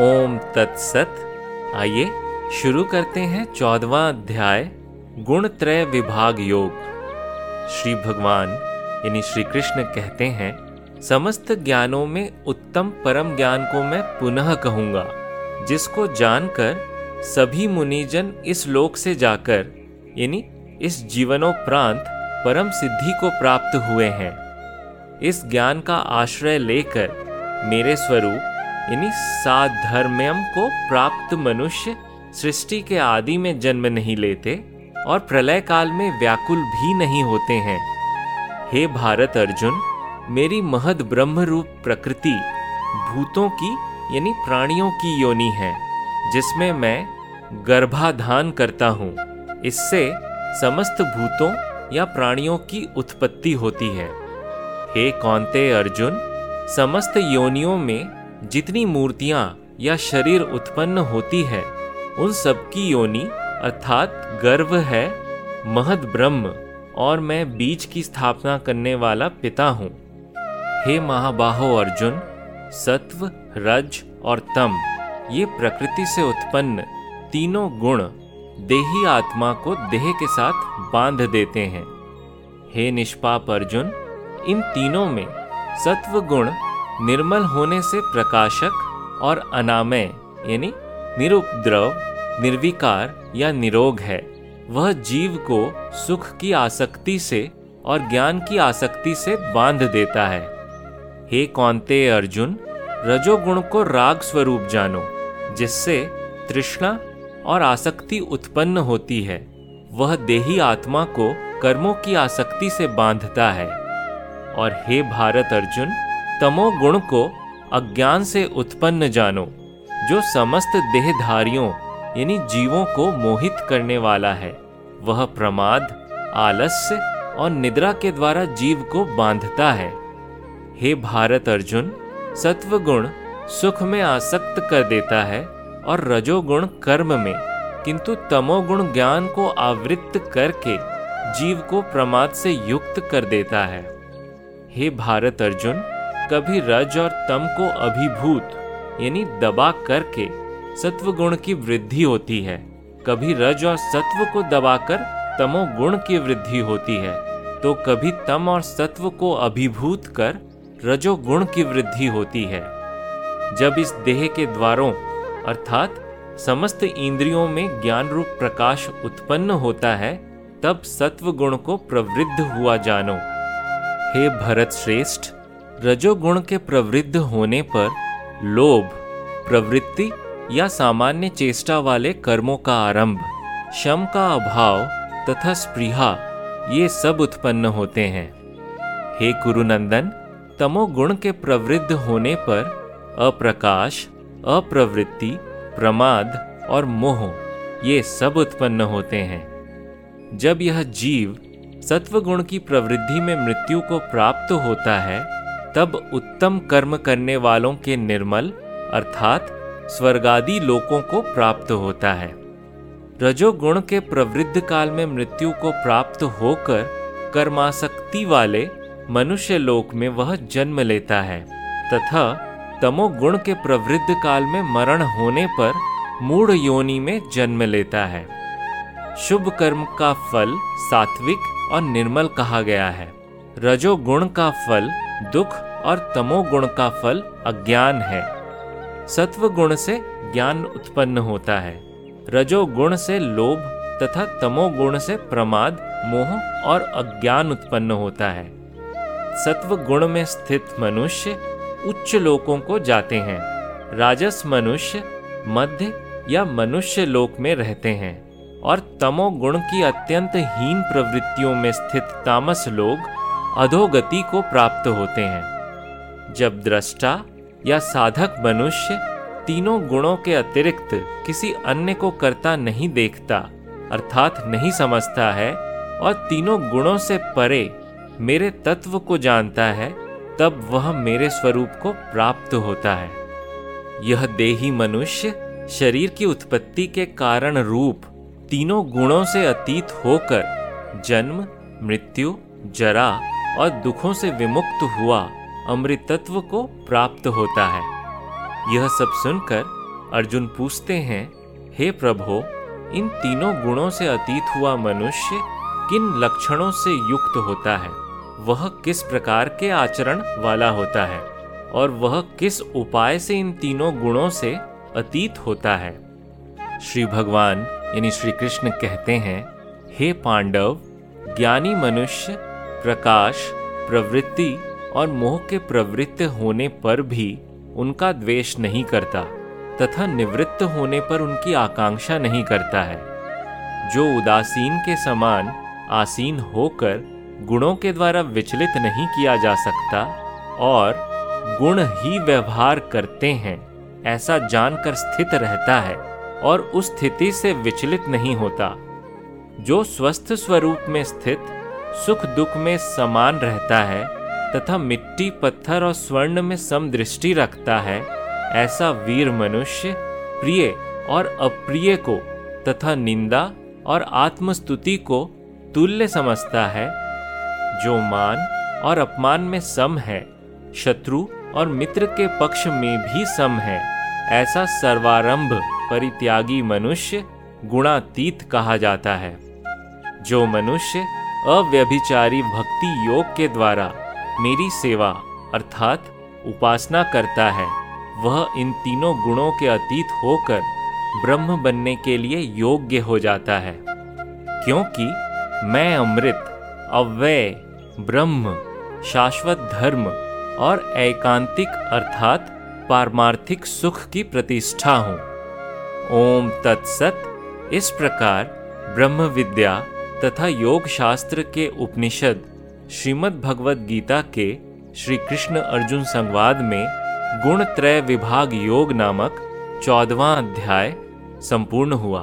ओम तत्सत। आइए शुरू करते हैं चौदवा अध्याय, गुण त्रय विभाग योग। श्री भगवान, यानी श्री कृष्ण कहते हैं, समस्त ज्ञानों में उत्तम परम ज्ञान को मैं पुनः कहूँगा। जिसको जानकर सभी मुनिजन इस लोक से जाकर, यानी इस जीवनोपरांत परम सिद्धि को प्राप्त हुए हैं। इस ज्ञान का आश्रय लेकर मेरे स्वरूप यानी साधर्म्यम को प्राप्त मनुष्य सृष्टि के आदि में जन्म नहीं लेते और प्रलय काल में व्याकुल भी नहीं होते हैं। हे भारत अर्जुन, मेरी महद ब्रह्म रूप प्रकृति भूतों की यानी प्राणियों की योनि है, जिसमें मैं गर्भाधान करता हूँ। इससे समस्त भूतों या प्राणियों की उत्पत्ति होती है। हे कौनते अर्जुन, समस्त योनियों में जितनी मूर्तियाँ या शरीर उत्पन्न होती है, उन सबकी योनि अर्थात गर्भ है, महद ब्रह्म, और मैं बीज की स्थापना करने वाला पिता हूँ। हे महाबाहो अर्जुन, सत्व, रज और तम, ये प्रकृति से उत्पन्न तीनों गुण देही आत्मा को देह के साथ बाँध देते हैं। हे निष्पाप अर्जुन, इन तीनों में सत्व गुण निर्मल होने से प्रकाशक और अनामय, यानी निरुपद्रव, निर्विकार या निरोग है। वह जीव को सुख की आसक्ति से और ज्ञान की आसक्ति से बाँध देता है। हे कौनते अर्जुन, रजोगुण को राग स्वरूप जानो, जिससे तृष्णा और आसक्ति उत्पन्न होती है। वह देही आत्मा को कर्मों की आसक्ति से बांधता है। और हे भारत अर्जुन तमोगुण को अज्ञान से उत्पन्न जानो, जो समस्त देहधारियों, यानी जीवों को मोहित करने वाला है। वह प्रमाद, आलस्य और निद्रा के द्वारा जीव को बांधता है। हे भारत अर्जुन, सत्वगुण सुख में आसक्त कर देता है और रजोगुण कर्म में, किंतु तमोगुण ज्ञान को आवृत्त करके जीव को प्रमाद से युक्त कर देता है। हे भारत अर्जुन कभी रज और तम को अभिभूत, यानी दबा करके सत्व गुण की वृद्धि होती है। कभी रज और सत्व को दबाकर तमो गुण की वृद्धि होती है। तो कभी तम और सत्व को अभिभूत कर रजो गुण की वृद्धि होती है। जब इस देह के द्वारों, अर्थात समस्त इंद्रियों में ज्ञान रूप प्रकाश उत्पन्न होता है, तब सत्व गुण को प्रवृद्ध हुआ जानो। हे भरत श्रेष्ठ रजोगुण के प्रवृद्ध होने पर लोभ, प्रवृत्ति या सामान्य चेष्टा वाले कर्मों का आरंभ, शम का अभाव तथा स्पृहा, ये सब उत्पन्न होते हैं। हे कुरुनंदन तमोगुण के प्रवृद्ध होने पर अप्रकाश, अप्रवृत्ति, प्रमाद और मोह, ये सब उत्पन्न होते हैं। जब यह जीव सत्वगुण की प्रवृद्धि में मृत्यु को प्राप्त होता है तब उत्तम कर्म करने वालों के निर्मल, अर्थात स्वर्गादि लोकों को प्राप्त होता है। रजोगुण के प्रवृद्ध काल में मृत्यु को प्राप्त होकर कर्माशक्ति वाले मनुष्य लोक में वह जन्म लेता है। तथा तमोगुण के प्रवृद्ध काल में मरण होने पर मूढ़ योनि में जन्म लेता है। शुभ कर्म का फल सात्विक और निर्मल कहा गया है। रजोगुण का फल दुख और तमोगुण का फल अज्ञान है। सत्व गुण से ज्ञान उत्पन्न होता है। रजोगुण से लोभ तथा तमोगुण से प्रमाद, मोह और अज्ञान उत्पन्न होता है। सत्व गुण में स्थित मनुष्य उच्च लोकों को जाते हैं। राजस मनुष्य मध्य या मनुष्य लोक में रहते हैं। और तमोगुण की अत्यंत हीन प्रवृत्तियों में स्थित तामस लोग अधोगति को प्राप्त होते हैं। जब दृष्टा या साधक मनुष्य तीनों गुणों के अतिरिक्त किसी अन्य को करता नहीं देखता, अर्थात नहीं समझता है और तीनों गुणों से परे मेरे तत्व को जानता है, तब वह मेरे स्वरूप को प्राप्त होता है। यह देही मनुष्य शरीर की उत्पत्ति के कारण रूप तीनों गुणों से अतीत होकर जन्म, मृत्यु, जरा और दुखों से विमुक्त हुआ। अमृतत्व को प्राप्त होता है। यह सब सुनकर अर्जुन पूछते हैं, हे प्रभो, इन तीनों गुणों से अतीत हुआ मनुष्य किन लक्षणों से युक्त होता है? वह किस प्रकार के आचरण वाला होता है? और वह किस उपाय से इन तीनों गुणों से अतीत होता है? श्री भगवान यानी श्री कृष्ण कहते हैं, हे पांडव, ज्ञानी मनुष्य, प्रकाश, प्रवृत्ति और मोह के प्रवृत्त होने पर भी उनका द्वेष नहीं करता, तथा निवृत्त होने पर उनकी आकांक्षा नहीं करता है। जो उदासीन के समान आसीन होकर गुणों के द्वारा विचलित नहीं किया जा सकता और गुण ही व्यवहार करते हैं, ऐसा जानकर स्थित रहता है और उस स्थिति से विचलित नहीं होता। जो स्वस्थ स्वरूप में स्थित, सुख दुख में समान रहता है तथा मिट्टी पत्थर और स्वर्ण में समदृष्टि रखता है। ऐसा वीर मनुष्य प्रिय और अप्रिय को तथा निंदा और आत्मस्तुति को तुल्य समझता है। जो मान और अपमान में सम है, शत्रु और मित्र के पक्ष में भी सम है। ऐसा सर्वारंभ परित्यागी मनुष्य गुणातीत कहा जाता है। जो मनुष्य अव्यभिचारी भक्ति योग के द्वारा मेरी सेवा, अर्थात उपासना करता है, वह इन तीनों गुणों के अतीत होकर ब्रह्म बनने के लिए योग्य हो जाता है। क्योंकि मैं अमृत, अव्यय, ब्रह्म, शाश्वत धर्म और एकांतिक, अर्थात पारमार्थिक सुख की प्रतिष्ठा हूँ। ओम तत्सत। इस प्रकार ब्रह्म विद्या तथा योग शास्त्र के उपनिषद श्रीमद् भगवद गीता के श्री कृष्ण अर्जुन संवाद में गुण त्रय विभाग योग नामक चौदवा अध्याय संपूर्ण हुआ।